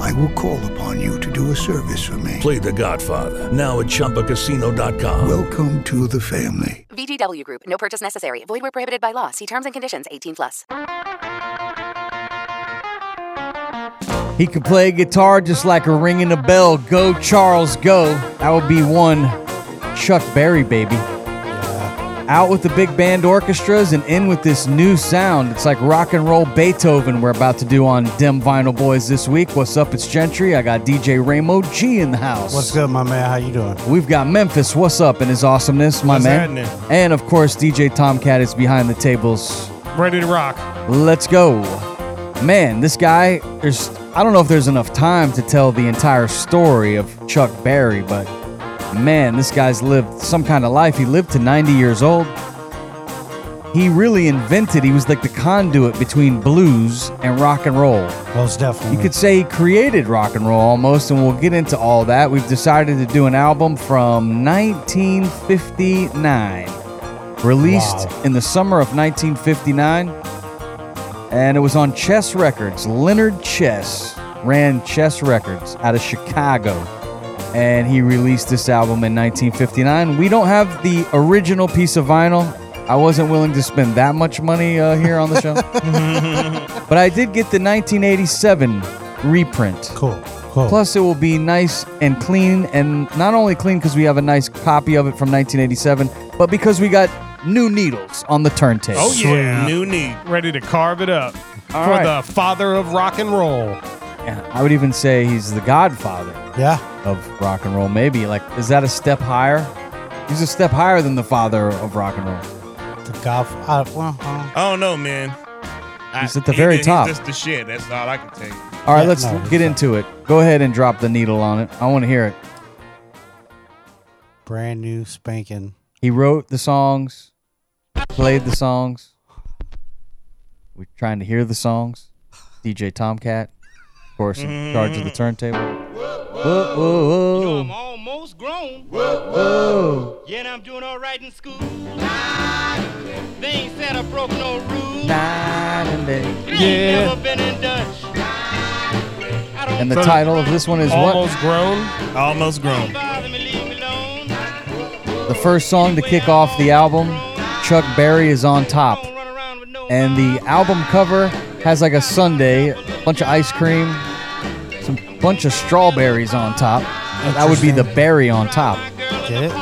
I will call upon you to do a service for me. Play The Godfather now at ChumbaCasino.com. Welcome to the family. VGW Group. No purchase necessary. Void where prohibited by law. See terms and conditions. 18 plus. He could play guitar just like a ringing a bell. Go Charles, go. That would be one Chuck Berry, baby. Out with the big band orchestras and in with this new sound. It's like rock and roll Beethoven we're about to do on Dem Vinyl Boyz this week. What's up? It's Gentry. I got DJ Ramo G in the house. What's good, my man? How you doing? We've got Memphis. What's up? And his awesomeness, my What's man. happening? And of course, DJ Tomcat is behind the tables. Ready to rock. Let's go. Man, this guy, there's I don't know if there's enough time to tell the entire story of Chuck Berry, but Oh, man, this guy's lived some kind of life. He lived to 90 years old. He really invented, he was like the conduit between blues and rock and roll. Most definitely. You could say he created rock and roll almost, and we'll get into all that. We've decided to do an album from 1959, released Wow. in the summer of 1959, and it was on Chess Records. Leonard Chess ran Chess Records out of Chicago, and he released this album in 1959. We don't have the original piece of vinyl. I wasn't willing to spend that much money uh, here on the show. But I did get the 1987 reprint. cool. Cool. Plus, it will be nice and clean, and not only clean because we have a nice copy of it from 1987, but because we got new needles on the turntable. Oh yeah, New need. ready to carve it up All for right. the father of rock and roll. Yeah, I would even say he's the godfather yeah. Of rock and roll. Maybe like, is that a step higher? He's a step higher than the father of rock and roll. The golf. Uh, well, uh, I don't know, man. I- He's at the he- very he's top. just the shit. That's all I can tell you. All right, Yeah, let's no, get it's into it. Go ahead and drop the needle on it. I want to hear it. brand new spanking. He wrote the songs, played the songs. We're trying to hear the songs. DJ Tomcat, of course, in charge of the turntable. Whoa, whoa, whoa. You know, I'm almost grown. whoa. Yeah, and I'm doing all right in school. They ain't said I broke no rules. Night and day. I ain't Yeah. never been in Dutch. And the So- title of this one is what? Almost grown. Almost grown. bother me, leave me alone. The first song to kick off the album, Chuck Berry is on top. Don't run around with no And the album cover has like a sundae, a bunch of ice cream, some bunch of strawberries on top. That would be the berry on top. Get it?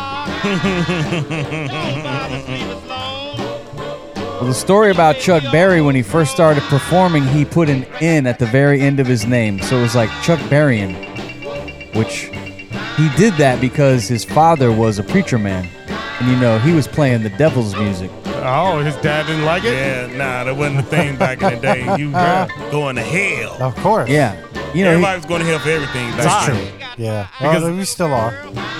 Well, the story about Chuck Berry when he first started performing, he put an N at the very end of his name. So it was like Chuck Berryn, which he did that because his father was a preacher man. And you know, he was playing the devil's music. Oh, his dad didn't like it. Yeah, nah, that wasn't the thing back in the day. You were going to hell. Of course. Yeah. You know, he- Everybody was going to hell for everything. That's back true. Yeah. Because- well, we still are.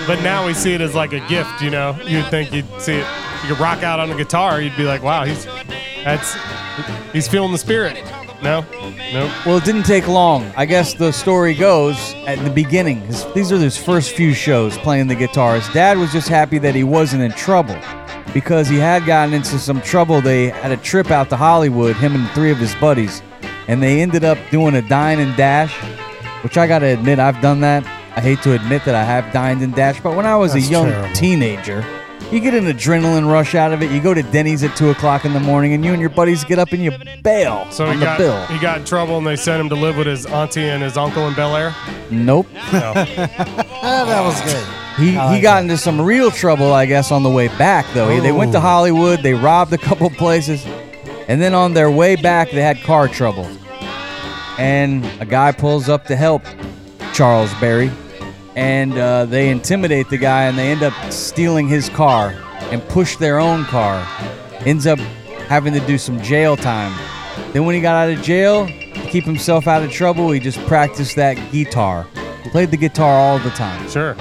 But now we see it as like a gift. You know, you'd think you'd see it. You could rock out on the guitar. You'd be like, wow, he's that's he's feeling the spirit. No, no. Well, it didn't take long. I guess the story goes at the beginning. His, these are his first few shows playing the guitar. His dad was just happy that he wasn't in trouble because he had gotten into some trouble. They had a trip out to Hollywood, him and three of his buddies, and they ended up doing a dine and dash, which I got to admit, I've done that. I hate to admit that I have dined and dashed, but when I was That's a young terrible. teenager, you get an adrenaline rush out of it. You go to Denny's at 2 o'clock in the morning, and you and your buddies get up and you bail So on he the got bill. he got in trouble, and they sent him to live with his auntie and his uncle in Bel Air. Nope. No. That was good. He, I he got that. into some real trouble, I guess, on the way back, though. He- They went to. Hollywood, they robbed a couple places, and then on their way back, they had car trouble. And a guy pulls up to help Charles Berry, and uh, they intimidate the guy, and they end up stealing his car and push their own car. Ends up having to do some jail time. Then, when he got out of jail, to keep himself out of trouble, he just practiced that guitar. Played the guitar all the time. Sure.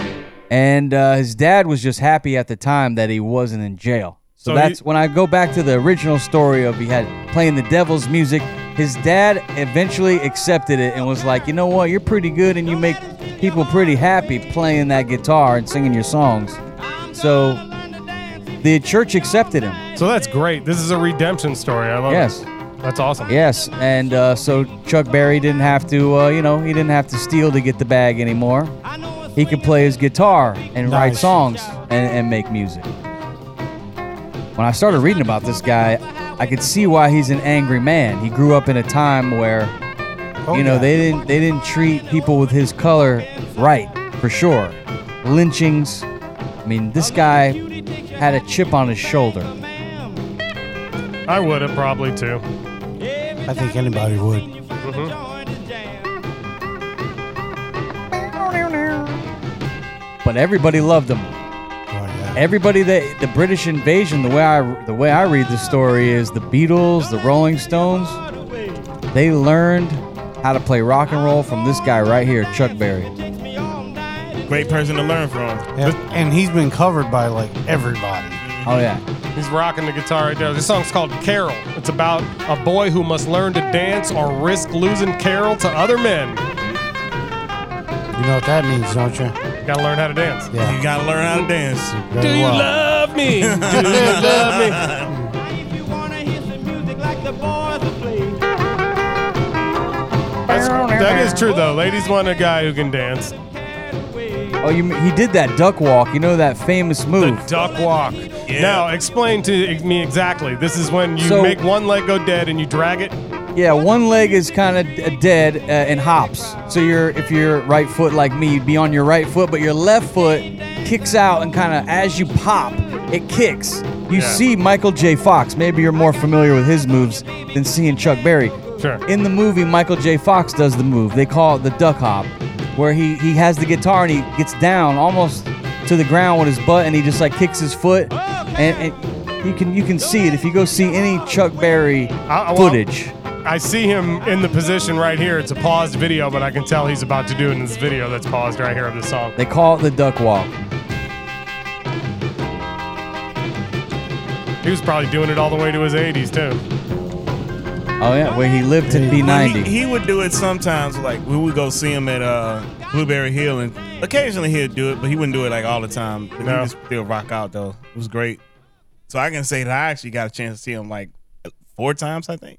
And uh, his dad was just happy at the time that he wasn't in jail. So, So that's he- when I go back to the original story of he had playing the devil's music. His dad eventually accepted it and was like, you know what, you're pretty good and you make people pretty happy playing that guitar and singing your songs. So the church accepted him. So that's great. This is a redemption story. I love Yes. it. Yes. That's awesome. Yes, and uh, so Chuck Berry didn't have to, uh, you know, he didn't have to steal to get the bag anymore. He could play his guitar and write songs and, and make music. When I started reading about this guy, I could see why he's an angry man. He grew up in a time where, Oh, you know, yeah. they didn't they didn't treat people with his color right for sure. Lynchings. I mean, this guy had a chip on his shoulder. I would have probably too. I think anybody would. Mm-hmm. But everybody loved him. Yeah. everybody that the British invasion, the way I the way I read the story is the Beatles, the Rolling Stones, they learned how to play rock and roll from this guy right here, Chuck Berry. Great person to learn from. Yeah, and he's been covered by like everybody. Oh yeah, He's rocking the guitar right there. This song's called Carol. It's about a boy who must learn to dance or risk losing Carol to other men. You know what that means, don't you? Gotta learn how to dance. Yeah. You gotta learn how to dance. Do you well. love me? Do you love me? If you wanna hear some music like the boys will play. That's, that is true though. Ladies want a guy who can dance. oh you he did that duck walk. You know that famous move. The move. duck walk. Now explain to me exactly. This is when you So- make one leg go dead and you drag it. Yeah, one leg is kind of dead uh, and hops. So you're if you're right foot like me, you'd be on your right foot, but your left foot kicks out and kind of as you pop, it kicks. You Yeah. see Michael J. Fox. Maybe you're more familiar with his moves than seeing Chuck Berry. Sure. In the movie, Michael J. Fox does the move. They call it the duck hop, where he he has the guitar and he gets down almost to the ground with his butt and he just like kicks his foot, and, and you can you can see it if you go see any Chuck Berry I- footage. I see him in the position right here. It's a paused video, but I can tell he's about to do it in this video that's paused right here of the song. They call it the duck walk. He was probably doing it all the way to his 80s too. Oh yeah, where he lived to be Well, ninety. He, he would do it sometimes, like we would go see him at uh, Blueberry Hill, and occasionally he'd do it, but he wouldn't do it like all the time. But No. He just still rock out though. It was great. So I can say that I actually got a chance to see him like four times, I think.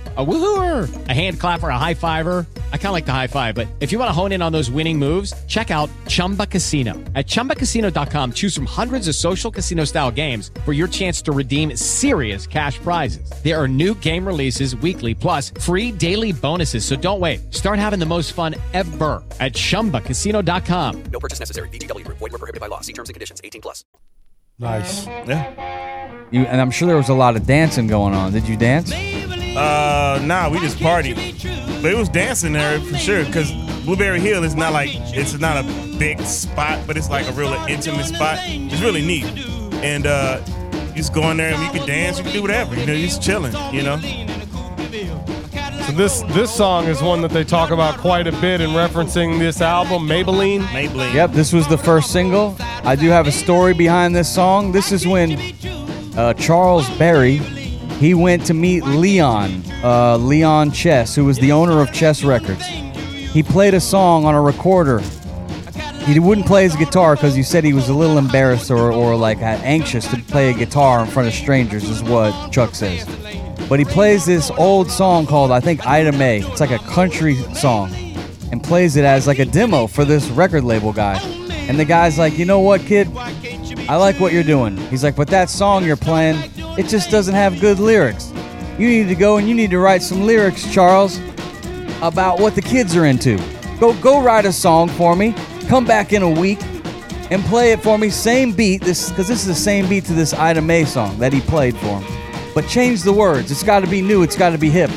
A woohooer, a hand clapper, a high fiver. I kind of like the high five, but if you want to hone in on those winning moves, check out Chumba Casino. At chumbacasino.com, choose from hundreds of social casino style games for your chance to redeem serious cash prizes. There are new game releases weekly, plus free daily bonuses. So don't wait. Start having the most fun ever at chumbacasino.com. No purchase necessary. VGW Group. Void were prohibited by law. See terms and conditions. 18 plus. Nice. Yeah. You, and I'm sure there was a lot of dancing going on. Did you dance? Uh, nah, we just partied, but it was dancing there for sure. Cause Blueberry Hill is not like it's not a big spot, but it's like a real intimate spot. It's really neat, and uh, you just go in there and you can dance, you can do whatever. You know, you're just chilling. You know. So this this song is one that they talk about quite a bit in referencing this album, Maybellene. Maybellene. Yep, this was the first single. I do have a story behind this song. This is when uh, Charles Berry he went to meet Leon, uh, Leon Chess, who was the owner of Chess Records. He played a song on a recorder he wouldn't play his guitar because he said he was a little embarrassed or, or like uh, anxious to play a guitar in front of strangers, is what Chuck says. But he plays this old song called, I think, Ida May. It's like a country song and plays it as like a demo for this record label guy. And the guy's like, you know what, kid? I like what you're doing. He's like, but that song you're playing, it just doesn't have good lyrics. You need to go and you need to write some lyrics, Charles, about what the kids are into. Go go write a song for me. Come back in a week and play it for me. Same beat, this because this is the same beat to this Ida May song that he played for him. But change the words. It's got to be new. It's got to be hip.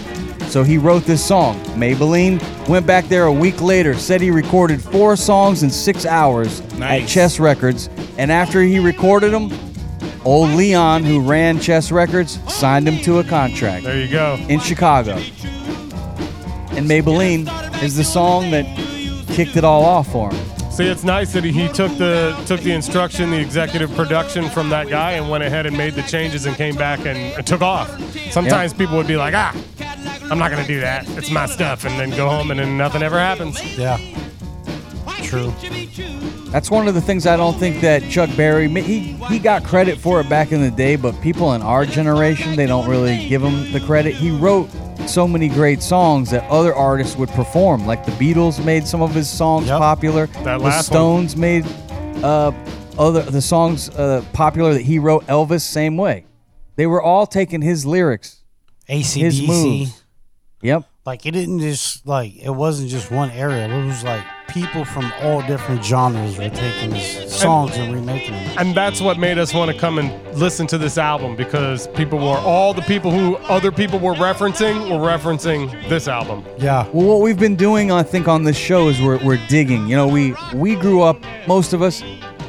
So he wrote this song. Maybellene went back there a week later, said he recorded four songs in six hours at Chess Records. And after he recorded them, old Leon, who ran Chess Records, signed him to a contract There you go. in Chicago. And Maybellene is the song that kicked it all off for him. See, it's nice that he, he took the took the instruction, the executive production from that guy, and went ahead and made the changes and came back and, and took off. Sometimes people would be like, "Ah, I'm not gonna do that. It's my stuff," and then go home and then nothing ever happens. Yeah. True. That's one of the things I don't think that Chuck Berry he he got credit for it back in the day, but people in our generation they don't really give him the credit. He wrote so many great songs that other artists would perform. Like the Beatles made some of his songs Yep. popular. That the last one. Stones made uh, other the songs uh, popular that he wrote. Elvis same way. They were all taking his lyrics, his ACDC. moves. Yep. Like it didn't just like it wasn't just one area. It was like people from all different genres were taking his songs and remaking them. And that's what made us want to come and listen to this album because people were all the people who other people were referencing were referencing this album. Yeah. Well, what we've been doing, I think, on this show is we're, we're digging. You know, we we grew up, most of us,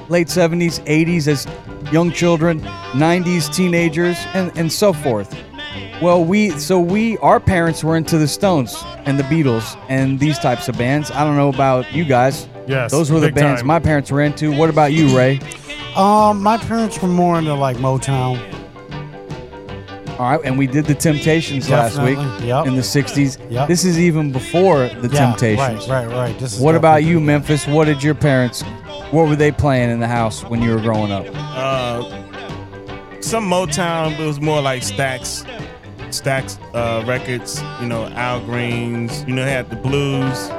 late '70s, '80s as young children, '90s teenagers, and and so forth. Well, we so we our parents were into the Stones and the Beatles and these types of bands. I don't know about you guys. Yes, those were the bands time. my parents were into. What about you, Ray? Um, my parents were more into like Motown. All right, and we did the Temptations last week Definitely, yep. in the '60s. Yep. This is even before the Yeah, Temptations. Right, right, right. This is What about definitely- you, Memphis? What did your parents? What were they playing in the house when you were growing up? Uh, some Motown, but it was more like Stax, Stax uh, records. You know, Al Greens. You know, had the blues.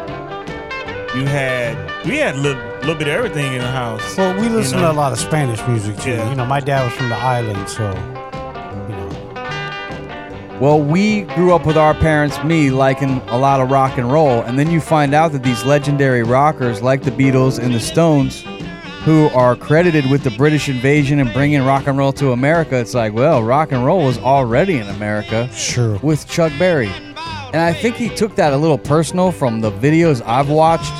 You had we had a little, little bit of everything in the house. Well, we you know? to a lot of Spanish music too. Yeah. You know, my dad was from the island, so you know. Well, we grew up with our parents, me, liking a lot of rock and roll, and then you find out that these legendary rockers like the Beatles and the Stones, who are credited with the British invasion and bringing rock and roll to America, it's like, well, rock and roll was already in America sure. with Chuck Berry. And I think he took that a little personal from the videos I've watched.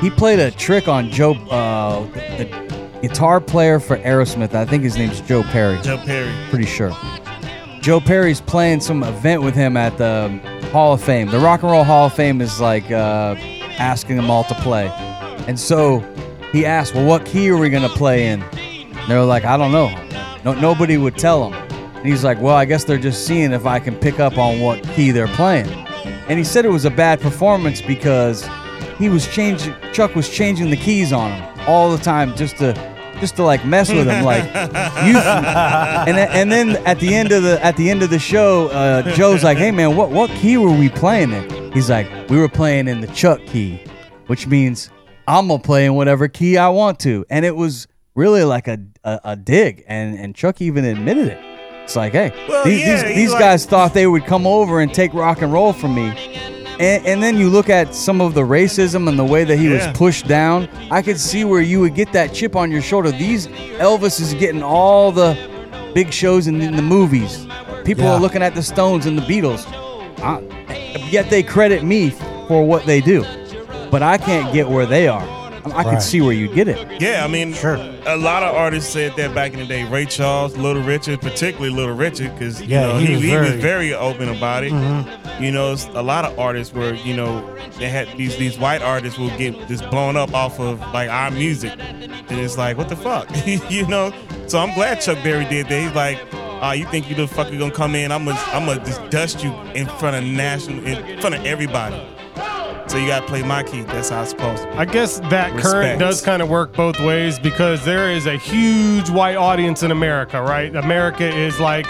He played a trick on Joe, uh, the, the guitar player for Aerosmith. I think his name's Joe Perry. Joe Perry. Pretty sure. Joe Perry's playing some event with him at the Hall of Fame. The Rock and Roll Hall of Fame is like uh, asking them all to play. And so he asked, Well, what key are we going to play in? They were like, I don't know. No, nobody would tell him. And he's like, Well, I guess they're just seeing if I can pick up on what key they're playing. And he said it was a bad performance because he was changing, Chuck was changing the keys on him all the time just to. Just to like mess with him, like you, and then- and then at the end of the at the end of the show, uh, Joe's like, "Hey man, what what key were we playing in?" He's like, "We were playing in the Chuck key, which means I'm gonna play in whatever key I want to." And it was really like a a, a dig, and and Chuck even admitted it. It's like, hey, Well, these, yeah, these, these like- guys thought they would come over and take rock and roll from me. And, and then you look at some of the racism and the way that he Yeah. was pushed down. I could see where you would get that chip on your shoulder. These Elvis is getting all the big shows in, in the movies. People Yeah. are looking at the Stones and the Beatles. I, yet they credit me for what they do. But I can't get where they are. I, I could Right. see where you get it. Yeah, I mean, Sure. a lot of artists said that back in the day. Ray Charles, Little Richard, particularly Little Richard, because you Yeah, know he he, was he was very- very open about it. You know, a lot of artists were, you know, they had these these white artists will get just blown up off of like our music, and it's like, what the fuck, you know? So I'm glad Chuck Berry did that. He's like, uh, you think you the fuck gonna come in? I'm gonna I'm gonna just dust you in front of national, in front of everybody. So you got to play my key. That's how it's supposed to be. I guess that Respect. current does kind of work both ways because there is a huge white audience in America, right? America is like,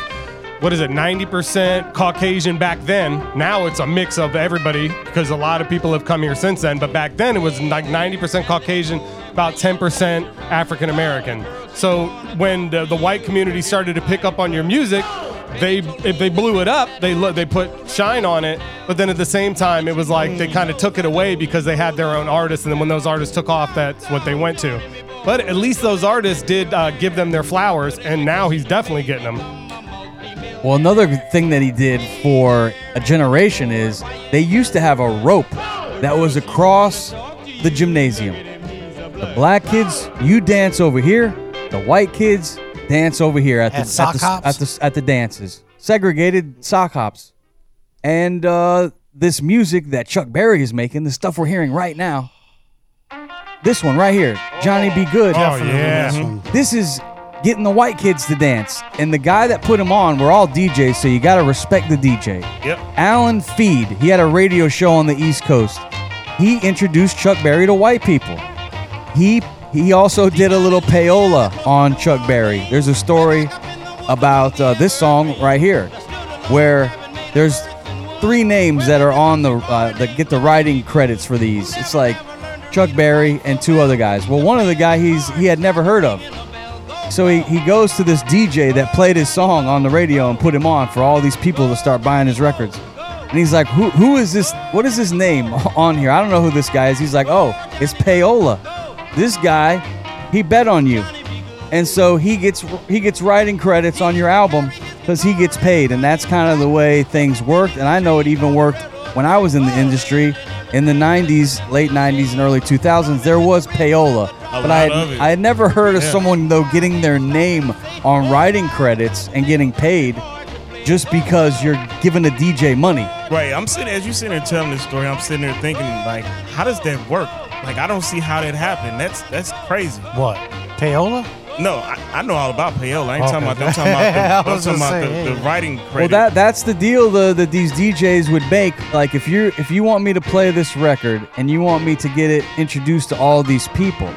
what is it, 90% Caucasian back then. Now it's a mix of everybody because a lot of people have come here since then. But back then it was like 90% Caucasian, about 10% African American. So when the, the white community started to pick up on your music, they if they blew it up, they they put shine on it. But then at the same time, it was like they kind of took it away because they had their own artists, and then when those artists took off, that's what they went to. But at least those artists did uh, give them their flowers, and now he's definitely getting them. Well, another thing that he did for a generation is they used to have a rope that was across the gymnasium. The black kids, you dance over here. The white kids dance over here at the At sock at the, hops? at the at the dances. Segregated sock hops. And uh, this music that Chuck Berry is making, the stuff we're hearing right now. This one right here, Johnny B. Goode. Oh, yeah. This. This is getting the white kids to dance. And the guy that put him on, we're all DJs, so you got to respect the DJ. Yep. Alan Freed, he had a radio show on the East Coast. He introduced Chuck Berry to white people. He he also did a little payola on Chuck Berry. There's a story about uh, this song right here, where there's three names that are on the uh, that get the writing credits for these. It's like Chuck Berry and two other guys. Well, one of the guy he's he had never heard of. So he, he goes to this DJ that played his song on the radio and put him on for all these people to start buying his records. And he's like, who, who is this? What is his name on here? I don't know who this guy is. He's like, oh, it's Payola. This guy, he bet on you. And so he gets he gets writing credits on your album because he gets paid. And that's kind of the way things worked. And I know it even worked when I was in the industry in the 90s, late 90s and early 2000s. There was Payola. A but I had. I had never heard of Yeah. someone though getting their name on writing credits and getting paid just because you're giving a DJ money. Right. I'm sitting as you're sitting there telling this story. I'm sitting there thinking like, how does that work? Like I don't see how that happened. That's that's crazy. What? Payola? No, I, I know all about payola. I ain't Okay. talking about. I'm talking I about the, I'm was talking gonna about say, the, the hey. writing credit. Well, that that's the deal the, that these DJs would make. Like if you if you want me to play this record and you want me to get it introduced to all these people,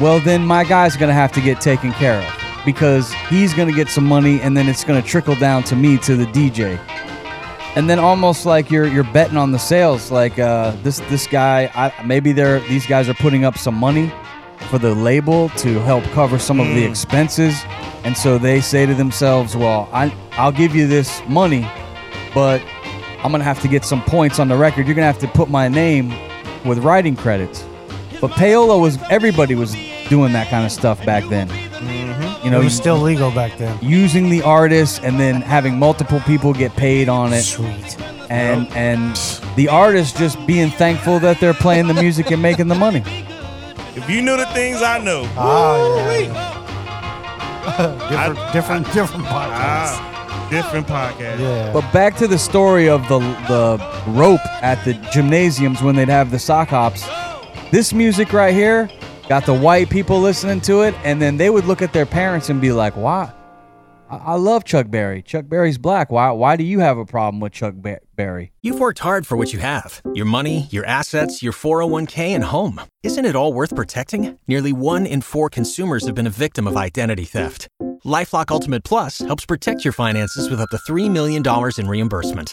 well then my guy's gonna have to get taken care of because he's gonna get some money and then it's gonna trickle down to me to the DJ. And then almost like you're you're betting on the sales. Like uh, this this guy, I, maybe they're these guys are putting up some money for the label to help cover some of the expenses, and so they say to themselves, "Well, I I'll give you this money, but I'm gonna have to get some points on the record. You're gonna have to put my name with writing credits." But payola was everybody was doing that kind of stuff back then. You know, it was still legal back then. using the artist and then having multiple people get paid on it Sweet. and and the artist just being thankful that they're playing the music and making the money. if you knew the things I know, Ah, yeah. different, different, different podcasts. ah, different podcast. yeah. But back to the story of the the rope at the gymnasiums when they'd have the sock hops. This music right here got the white people listening to it, and then they would look at their parents and be like, "Why? I, I love Chuck Berry. Chuck Berry's black. Why? Why do you have a problem with Chuck Berry?" You've worked hard for what you have your money, your assets, your 401k, and home. Isn't it all worth protecting? Nearly one in four consumers have been a victim of identity theft. Lifelock Ultimate Plus helps protect your finances with up to $3 million in reimbursement.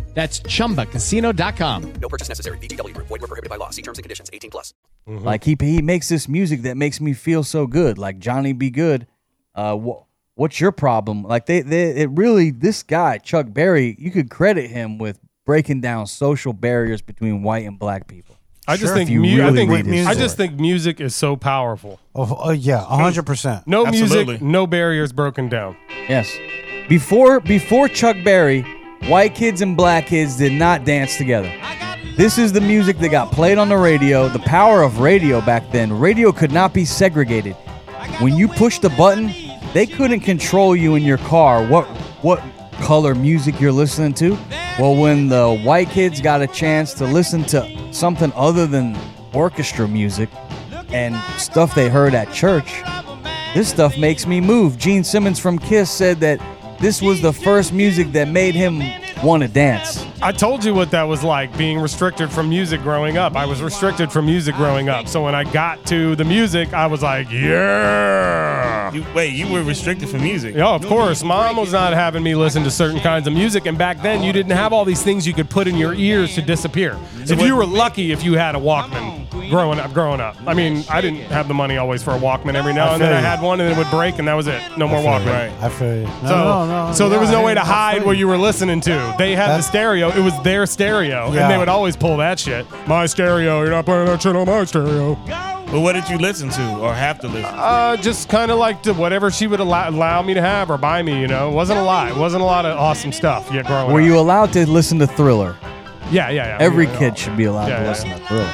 That's chumbacasino.com. No purchase necessary. VGW Group. Void were prohibited by law. See terms and conditions. 18 plus. Like he he makes this music that makes me feel so good. Like Johnny B. Goode. Uh, wh- what's your problem? Like they they it really this guy Chuck Berry. You could credit him with breaking down social barriers between white and black people. I just Sure. think If you mu- I think read his I just think music is so powerful. Oh, oh, yeah, hundred percent. No Absolutely. music, no barriers broken down. Yes. Before before Chuck Berry, white kids and black kids did not dance together. This is the music that got played on the radio. The power of radio back then. Radio could not be segregated. When you pushed the button, they couldn't control you in your car. What what color music you're listening to? Well, when the white kids got a chance to listen to something other than orchestra music and stuff they heard at church, this stuff makes me move. Gene Simmons from Kiss said that this was the first music that made him want to dance. I told you what that was like being restricted from music growing up. I was restricted from music growing up. So when I got to the music, I was like, yeah. You, wait, you were restricted from music. Yeah, of course. Mom was not having me listen to certain kinds of music, and back then you didn't have all these things you could put in your ears to disappear. If you were lucky, if you had a Walkman growing up, growing up. I mean, I didn't have the money always for a Walkman. Every now I and then feel I you. had one, and it would break, and that was it. No more I feel Walkman. you. I feel you. No, So, no, no. so there was yeah, no I- way to I hide feel what you. you were listening to. They had the That's- stereo. It was their stereo, Yeah. and they would always pull that shit. My stereo. You're not playing that shit on my stereo. But what did you listen to or have to listen? to? Uh, just kind of like to whatever she would allow, allow me to have or buy me. You know, it wasn't a lot. It wasn't a lot of awesome stuff yet growing Were up. you allowed to listen to Thriller? Yeah, yeah, yeah. Every Yeah, kid should be allowed Yeah, to yeah. listen to Thriller.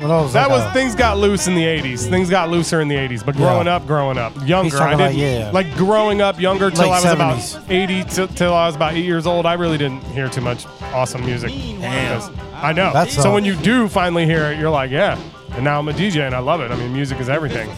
Well, that was, That like was a- things got loose in the '80s. Things got looser in the '80s. But growing Yeah. up, growing up, younger, I didn't about, yeah. like growing up younger till Late I was 70s. about 80 till, till I was about eight years old. I really didn't hear too much awesome music. Damn. I know. That's, so uh, when you do finally hear it, you're like, yeah. And now I'm a DJ and I love it. I mean, music is everything.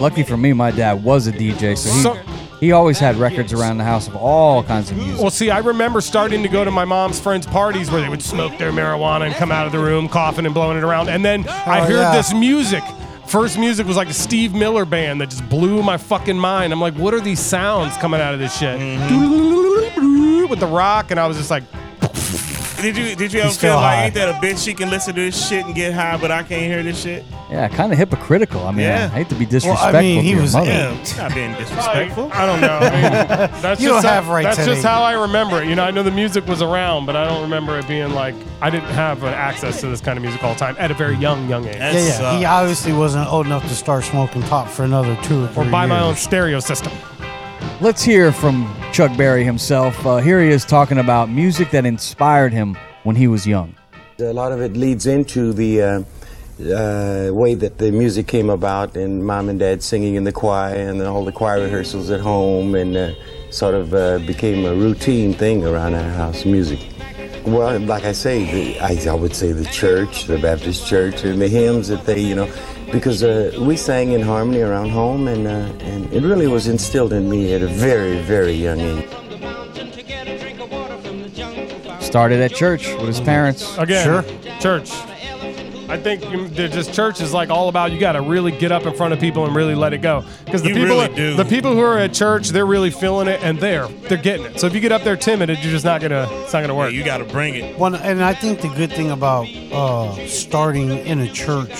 Lucky for me, my dad was a DJ, so he, So- he always had records around the house of all kinds of music. Well, see, I remember starting to go to my mom's friends' parties where they would smoke their marijuana and come out of the room coughing and blowing it around. And then I Oh, heard yeah. this music. First music was like a Steve Miller band that just blew my fucking mind. I'm like, what are these sounds coming out of this shit? With the rock, and I was just like, Did you did you ever still feel like high. ain't that a bitch? She can listen to this shit and get high, but I can't hear this shit. yeah, kind of hypocritical. I mean, I hate to be Well, disrespectful I mean, to he your was mother. eight. Damn, not being disrespectful. I don't know. I mean, that's You just don't how, have rights That's at just eight. how I remember it. You know, I know the music was around, but I don't remember it being like I didn't have uh, access to this kind of music all the time at a very young, young age. That Yeah, yeah. sucks. He obviously wasn't old enough to start smoking pot for another two or three Or buy my own years. stereo system. Let's hear from Chuck Berry himself. Uh, here he is talking about music that inspired him when he was young. A lot of it leads into the uh, uh, way that the music came about, and mom and dad singing in the choir, and all the choir rehearsals at home, and uh, sort of uh, became a routine thing around our house. Music. Well, like I say, the, I, I would say the church, the Baptist church, and the hymns that they, you know, because uh, we sang in harmony around home, and uh, and it really was instilled in me at a very, very young age. Started at church with his parents. Again, Sure. church. I think you- they're just church is like all about you got to really get up in front of people and really let it go. Because the You people, really do. the people who are at church, they're really feeling it and they're they're getting it. So if you get up there timid, you're just not gonna it's not gonna Yeah, work. you got to bring it. One, and I think the good thing about uh, starting in a church,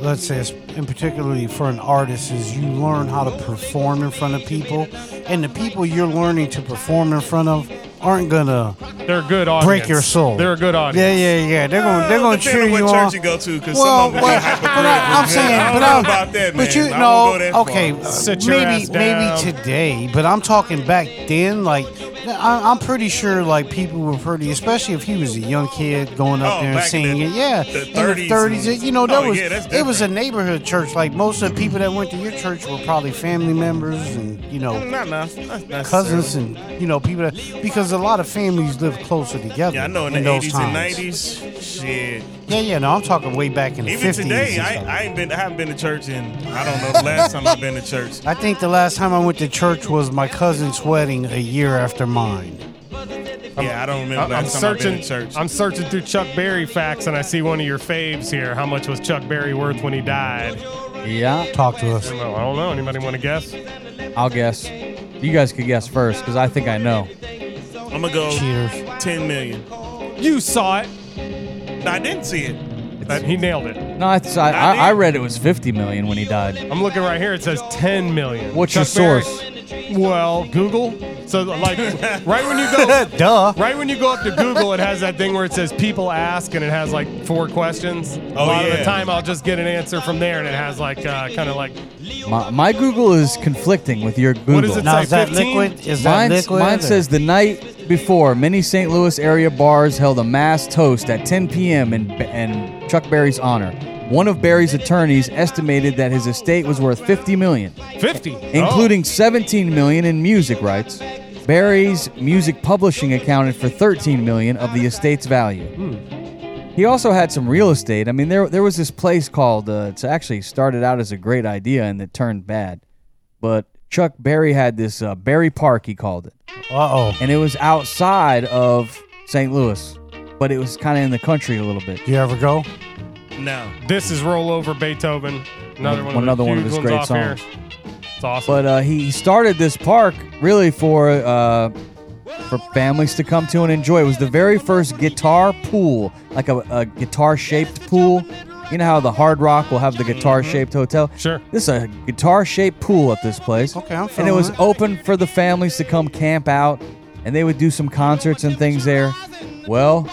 let's say, and particularly for an artist, is you learn how to perform in front of people, and the people you're learning to perform in front of aren't gonna They're good audience. break your soul. They're a good audience. Yeah, yeah, yeah. They're gonna they're gonna Depending cheer on you church you go to, because Well, some of them well, but I, I'm saying, I don't but know I'm, about that, but you I know, go that far. okay, uh, maybe maybe today, but I'm talking back then. Like, I, I'm pretty sure like people were pretty, especially if he was a young kid going up Oh, there and in singing. the- yeah, the in 30s the 30s, and- you know, that Oh, was yeah, it was a neighborhood church. Like most of the people that went to your church were probably family members and you know mm, Not, not, not cousins and you know people that because a lot of families live closer together. Yeah, I know in the those 80s times. and 90s, shit. Yeah, yeah. No, I'm talking way back in the Even 50s. today, I. I ain't been. I haven't been to church in. I don't know the last time I've been to church. I think the last time I went to church was my cousin's wedding a year after mine. Yeah, I don't remember the I'm last time I've been searching. to church. I'm searching through Chuck Berry facts, and I see one of your faves here. How much was Chuck Berry worth when he died? Yeah, Talk to us. Well, I don't know. Anybody want to guess? I'll guess. You guys could guess first because I think I know. I'm gonna go Cheaters. 10 million. You saw it. No, I didn't see it. Uh, he nailed it. No, I, I, I, I read it was 50 million when he died. I'm looking right here. It says 10 million. What's Chuck your Berry- source? Well, Google. So like right when you go Duh. right when you go up to Google, it has that thing where it says people ask and it has like four questions. a Oh, lot of yeah. the time I'll just get an answer from there and it has like uh, kind of like My, my Google is conflicting with your Google. What does it Now say? is that 15? liquid? Is that Mine, liquid? mine or- says the night before, many St. Louis area bars held a mass toast at 10 p.m. in, in Chuck Berry's honor. One of Berry's attorneys estimated that his estate was worth 50 million, 50, including 17 million in music rights. Berry's music publishing accounted for 13 million of the estate's value. He also had some real estate. I mean, there there was this place called. Uh, it's actually started out as a great idea and it turned bad. But Chuck Berry had this uh, Berry Park. He called it. Uh oh. And it was outside of St. Louis, but it was kind of in the country a little bit. Do You ever go? No. This is Roll Over Beethoven. Another one, of, Another one of his ones great off here. songs. It's awesome. But uh, he started this park really for uh, for families to come to and enjoy. It was the very first guitar pool, like a, a guitar shaped pool. You know how the Hard Rock will have the guitar shaped hotel? Sure. This is a guitar shaped pool at this place. Okay, I'm And it was it. open for the families to come camp out, and they would do some concerts and things there. Well,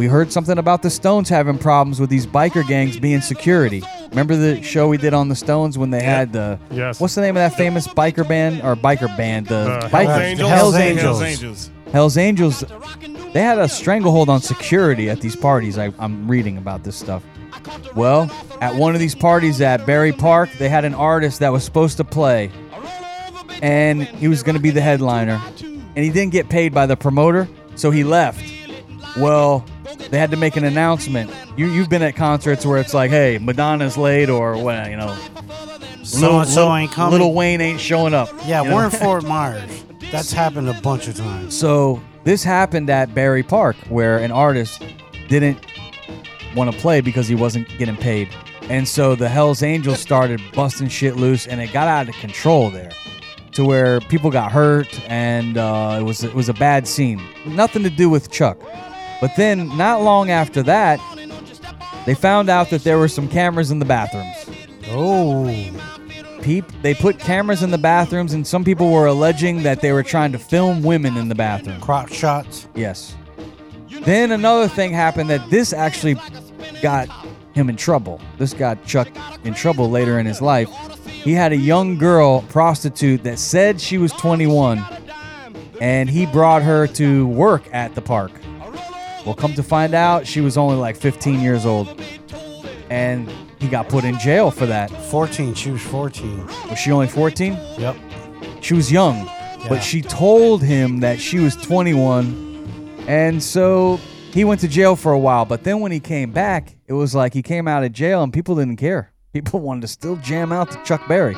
we heard something about the Stones having problems with these biker gangs being security. Remember the show we did on the Stones when they had the Yes. what's the name of that famous biker band or biker band? The uh, The bikers, Hells Angels? Hell's Hells Angels. Hells Angels. Hell's Angels. They had a stranglehold on security at these parties. I, I'm reading about this stuff. Well, at one of these parties at Berry Park, they had an artist that was supposed to play, and he was going to be the headliner, and he didn't get paid by the promoter, so he left. Well, they had to make an announcement. You you've been at concerts where it's like, hey, Madonna's late, or what, you know, So and so ain't coming. Little Wayne ain't showing up. Yeah, you know? we're in Fort Myers. That's happened a bunch of times. So this happened at Berry Park, where an artist didn't want to play because he wasn't getting paid, and so the Hell's Angels started busting shit loose, and it got out of control there, to where people got hurt, and uh, it was it was a bad scene. Nothing to do with Chuck, but then not long after that, they found out that there were some cameras in the bathrooms. Oh, Peep, they put cameras in the bathrooms, and some people were alleging that they were trying to film women in the bathroom. Crop shots. Yes. Then another thing happened that this actually got him in trouble. This got Chuck in trouble later in his life. He had a young girl prostitute that said she was 21, and he brought her to work at the park. Well, come to find out, she was only like 15 years old, and he got put in jail for that. 14. She was 14. Was she only 14? Yep. She was young, but she told him that she was 21, and so he went to jail for a while. But then when he came back, it was like he came out of jail and people didn't care. People wanted to still jam out to Chuck Berry.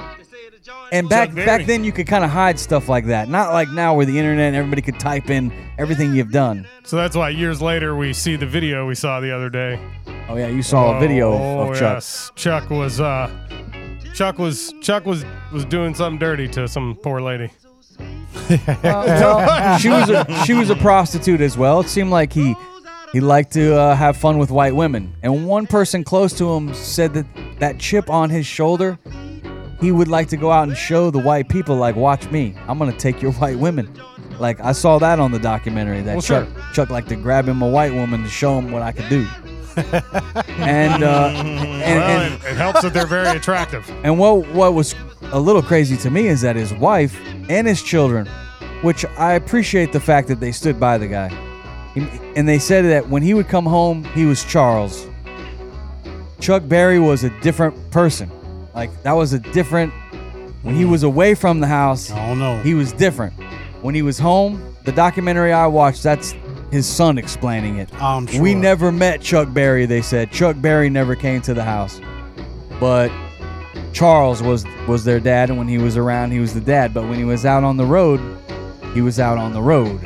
And back Chuck back then, you could kind of hide stuff like that. Not like now, where the internet and everybody could type in everything you've done. so that's why years later we see the video we saw the other day. Oh yeah, you saw a video Oh, of, of Chuck. yes. Chuck was uh Chuck was Chuck was was doing something dirty to some poor lady. well, she was a, she was a prostitute as well. It seemed like he he liked to uh, have fun with white women. And one person close to him said that that chip on his shoulder, he would like to go out and show the white people, like, watch me, I'm gonna take your white women. Like I saw that on the documentary that Well, Chuck sure. Chuck liked to grab him a white woman to show him what I could do. and uh, and, well, and it, it helps that they're very attractive. and what what was a little crazy to me is that his wife and his children, which I appreciate the fact that they stood by the guy, and they said that when he would come home, he was Charles. Chuck Berry was a different person. Like that was a different. When he was away from the house, Oh no. he was different. When he was home, the documentary I watched, that's his son explaining it. I'm sure. We never met Chuck Berry, they said. Chuck Berry never came to the house. But Charles was was their dad and when he was around he was the dad, but when he was out on the road, he was out on the road.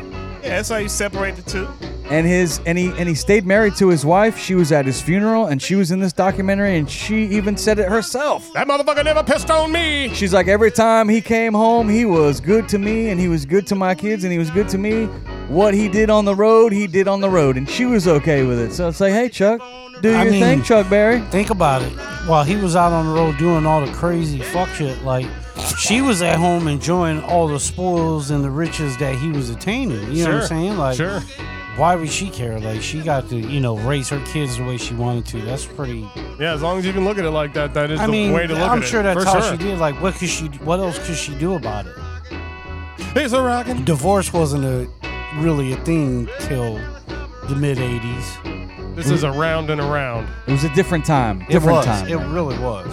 Yeah, that's how you separate the two. And his and he and he stayed married to his wife. She was at his funeral and she was in this documentary and she even said it herself. That motherfucker never pissed on me. She's like every time he came home, he was good to me and he was good to my kids and he was good to me. What he did on the road, he did on the road and she was okay with it. So it's like, "Hey Chuck, do your I mean- thing, Chuck Berry." Think about it. While he was out on the road doing all the crazy fuck shit, like she was at home enjoying all the spoils and the riches that he was attaining. You know what I'm saying? Like, sure. why would she care? Like, she got to, you know, raise her kids the way she wanted to. That's pretty. Yeah, as long as you can look at it like that, that is I the mean, way to look I'm at sure it. that's how she did. Like, what could she? What else could she do about it? It's a rockin'. Divorce wasn't a really a thing till the mid '80s. This is around and around. It was a different time. It Different was. time. It really was.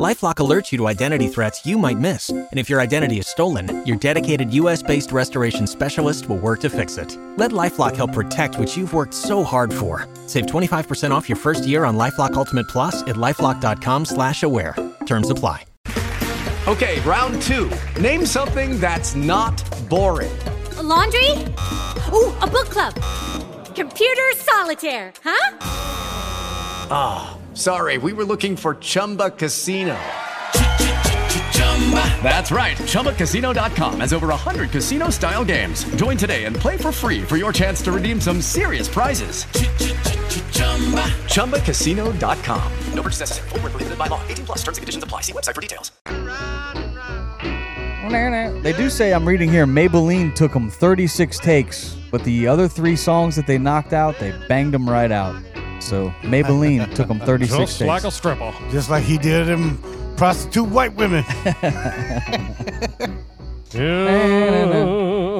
Lifelock alerts you to identity threats you might miss. And if your identity is stolen, your dedicated US based restoration specialist will work to fix it. Let Lifelock help protect what you've worked so hard for. Save 25% off your first year on Lifelock Ultimate Plus at lifelock.com slash aware. Terms apply. Okay, round two. Name something that's not boring. A laundry? Ooh, a book club. Computer solitaire, huh? Ah, sorry, we were looking for Chumba Casino. That's right. ChumbaCasino.com has over 100 casino style games. Join today and play for free for your chance to redeem some serious prizes. ChumbaCasino.com. No purchase necessary. Where prohibited by law. 18 plus terms and conditions apply. See website for details. They do say I'm reading here. Maybellene took them 36 takes, but the other three songs that they knocked out, they banged them right out. So Maybellene took them 36 Just takes. like a stripper. Just like he did in prostitute white women.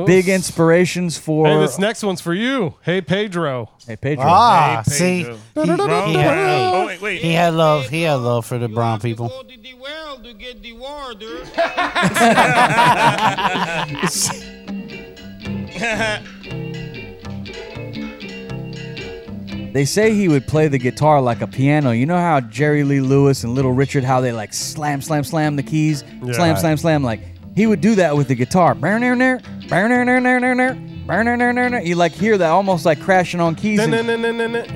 Big inspirations for. Hey, this next one's for you. Hey, Pedro. Hey, Pedro. Ah, Hey, see, Pedro. he, he had, Oh, wait, wait. he had love. He had love for the brown people. They say he would play the guitar like a piano. You know how Jerry Lee Lewis and Little Richard, how they like slam, slam, slam the keys, Yeah. slam, slam, slam. Like he would do that with the guitar. You like hear that almost like crashing on keys. and-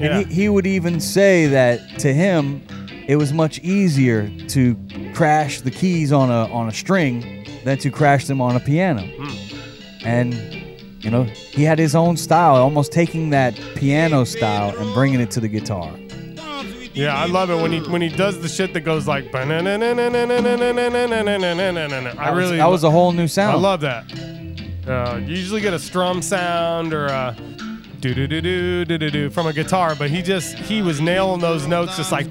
And he, he would even say that to him, it was much easier to crash the keys on a on a string than to crash them on a piano. And you know, he had his own style, almost taking that piano style and bringing it to the guitar. Yeah, I love it when he when he does the shit that goes like. I really that was a whole new sound. I love that. Uh, you usually get a strum sound or a do do do do do do do from a guitar, but he just he was nailing those notes just like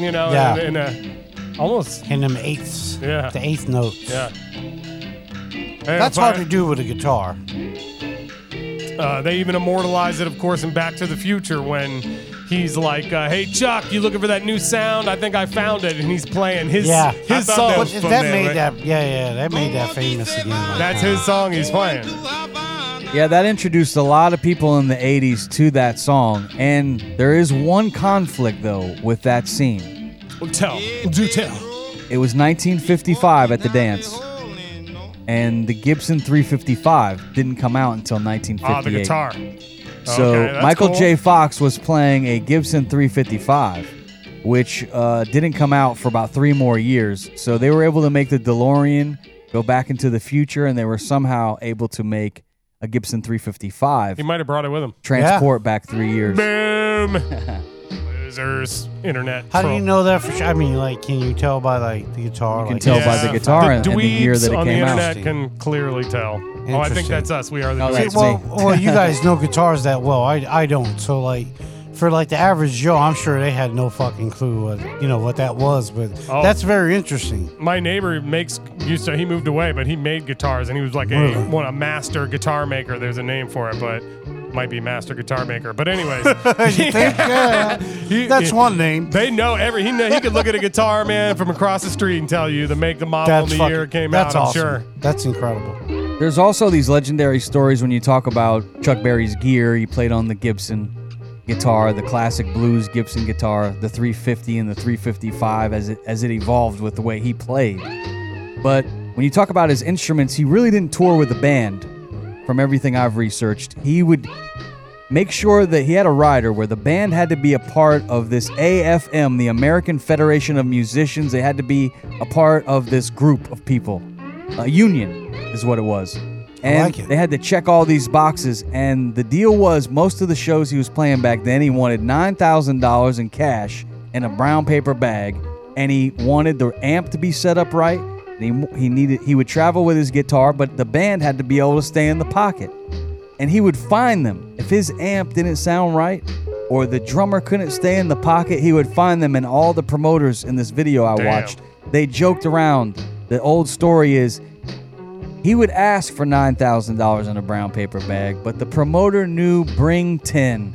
you know, yeah. in, a, almost in them eighths. Yeah, the eighth note. Yeah. That's hard to do with a guitar. Uh, they even immortalize it, of course, in Back to the Future when he's like, uh, "Hey Chuck, you looking for that new sound? I think I found it," and he's playing his yeah. his song. But that made that. Yeah, yeah. That made that famous again. like That's that. his song he's playing. Yeah, that introduced a lot of people in the 80s to that song. And there is one conflict, though, with that scene. Tell, do tell. It was 1955 at the dance. And the Gibson 355 didn't come out until 1958. Ah, the guitar. So Okay, that's Michael cool. J. Fox was playing a Gibson 355, which uh, didn't come out for about three more years. So they were able to make the DeLorean go back into the future, and they were somehow able to make a Gibson 355 He might have brought it with him. transport back three years. Boom. Losers. Internet. How do you know that for sure? I mean, like, can you tell by like the guitar? You can like, tell by the guitar and, and the year that it on the came out. internet can clearly tell. Oh, I think that's us. We are the Oh, dweebs. well, well, you guys know guitars that well. I, I don't. So like, for like the average Joe, I'm sure they had no fucking clue what you know what that was. But Oh. that's very interesting. My neighbor makes used to he moved away, but he made guitars and he was like a Really? one a master guitar maker. There's a name for it, but might be master guitar maker. But anyways, you think? Yeah, He- that's he- one name. They know every he know, he could look at a guitar man from across the street and tell you the make, the model, That's and the fucking, year it came that's out. I'm awesome. sure. That's incredible. There's also these legendary stories when you talk about Chuck Berry's gear. He played on the Gibson guitar, the classic blues Gibson guitar, the 350 and the 355 as it as it evolved with the way he played. But when you talk about his instruments, he really didn't tour with the band. From everything I've researched, he would make sure that he had a rider where the band had to be a part of this AFM, the American Federation of Musicians. They had to be a part of this group of people. A union is what it was. And like it. they had to check all these boxes. And the deal was most of the shows he was playing back then, he wanted $9,000 in cash in a brown paper bag. And he wanted the amp to be set up right. And he, he needed he would travel with his guitar, but the band had to be able to stay in the pocket and he would find them. If his amp didn't sound right or the drummer couldn't stay in the pocket, he would find them. And all the promoters in this video I Damn. watched, they joked around. The old story is he would ask for $9,000 in a brown paper bag, but the promoter knew bring 10.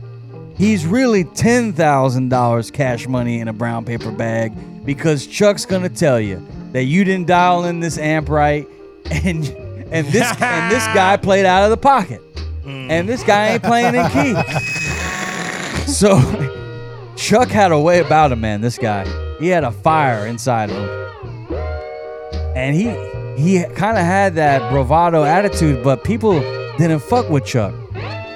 He's really $10,000 cash money in a brown paper bag because Chuck's going to tell you that you didn't dial in this amp right and and this and this guy played out of the pocket. Hmm. And this guy ain't playing in key. so Chuck had a way about him, man, this guy. He had a fire inside of him. And he he kind of had that bravado attitude, but people didn't fuck with Chuck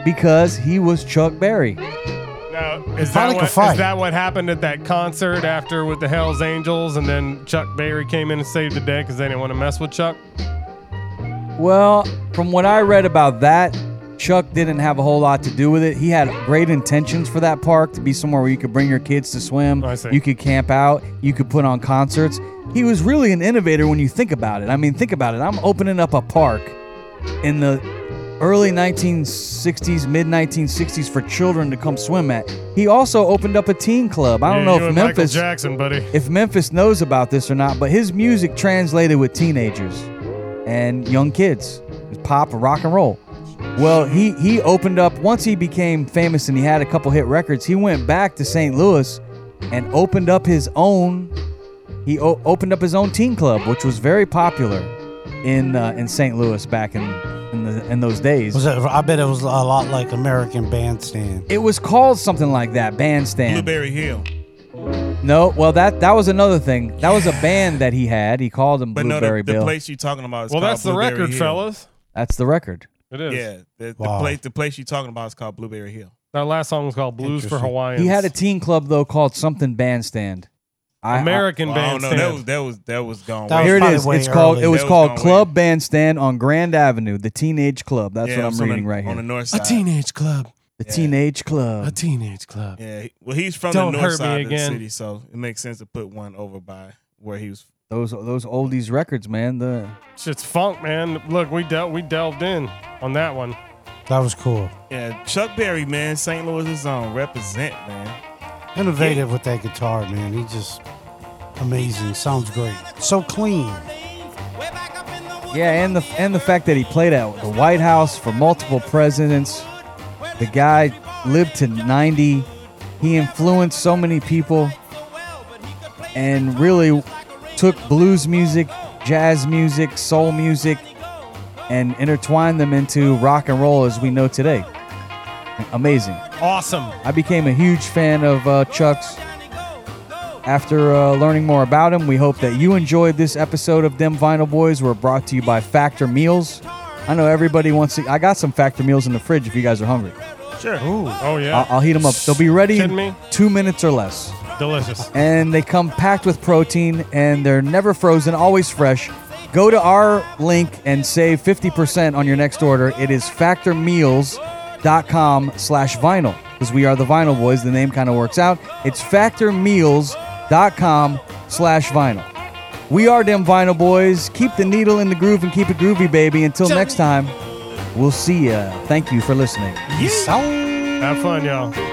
because he was Chuck Berry. Now, is that, Probably what, fight. is that what happened at that concert after with the Hells Angels, and then Chuck Berry came in and saved the day because they didn't want to mess with Chuck? Well, from what I read about that, Chuck didn't have a whole lot to do with it. He had great intentions for that park to be somewhere where you could bring your kids to swim. I see. You could camp out. You could put on concerts. He was really an innovator when you think about it. I mean, think about it. I'm opening up a park in the early 1960s, mid 1960s for children to come swim at. He also opened up a teen club. I don't Yeah, know if Memphis Jackson, buddy. if Memphis knows about this or not, but his music translated with teenagers and young kids, It's pop, rock and roll. Well, he he opened up once he became famous and he had a couple hit records. He went back to St. Louis and opened up his own. He o- opened up his own teen club, which was very popular in uh, in St. Louis back in in, the, in those days. Was it? I bet it was a lot like American Bandstand. It was called something like that, Bandstand. Blueberry Hill. No, well that that was another thing. That was a band that he had. He called him But no, Blueberry the, the Bill. place you're talking about is called Well, called that's the Blueberry record, Hill. fellas. That's the record. It is. Yeah, the, the Wow. place the place you're talking about is called Blueberry Hill. That last song was called Blues for Interesting. Hawaiians. He had a teen club though called something Bandstand. I, American Well, I don't. Bandstand. That was that was that was gone. That I, was here it probably is. It's called. early. It was was called gone Club Bandstand on Grand Avenue, the Teenage Club. That's Yeah, what I'm was on reading the, right on the here. north a teenage club. The Teenage Club. A teenage club. Yeah, well, he's from Don't the north hurt me side of the city, so it makes sense to put one over by where he was. Those those oldies records, man. The Shit's funk, man. Look, we dealt we delved in on that one. That was cool. Yeah, Chuck Berry, man, St. Louis is on represent, man. Innovative with that guitar, man. He just amazing. Sounds great. So clean. yeah, and the and the fact that he played at the White House for multiple presidents. The guy lived to 90. He influenced so many people and really took blues music, jazz music, soul music, and intertwined them into rock and roll as we know today. Amazing. Awesome. I became a huge fan of uh, Chuck's. After uh, learning more about him, we hope that you enjoyed this episode of Dem Vinyl Boyz. We're brought to you by Factor Meals. I know everybody wants to. I got some Factor Meals in the fridge if you guys are hungry. Sure. Oh yeah. I'll, I'll heat them up. They'll be ready Kidding in two minutes or less. Delicious. And they come packed with protein and they're never frozen, always fresh. Go to our link and save 50% on your next order. It is factormeals.com slash vinyl because we are the vinyl boys. The name kind of works out. It's factormeals.com slash vinyl. We are them vinyl boys. Keep the needle in the groove and keep it groovy, baby. Until next time, we'll see ya. Thank you for listening. Have fun, y'all.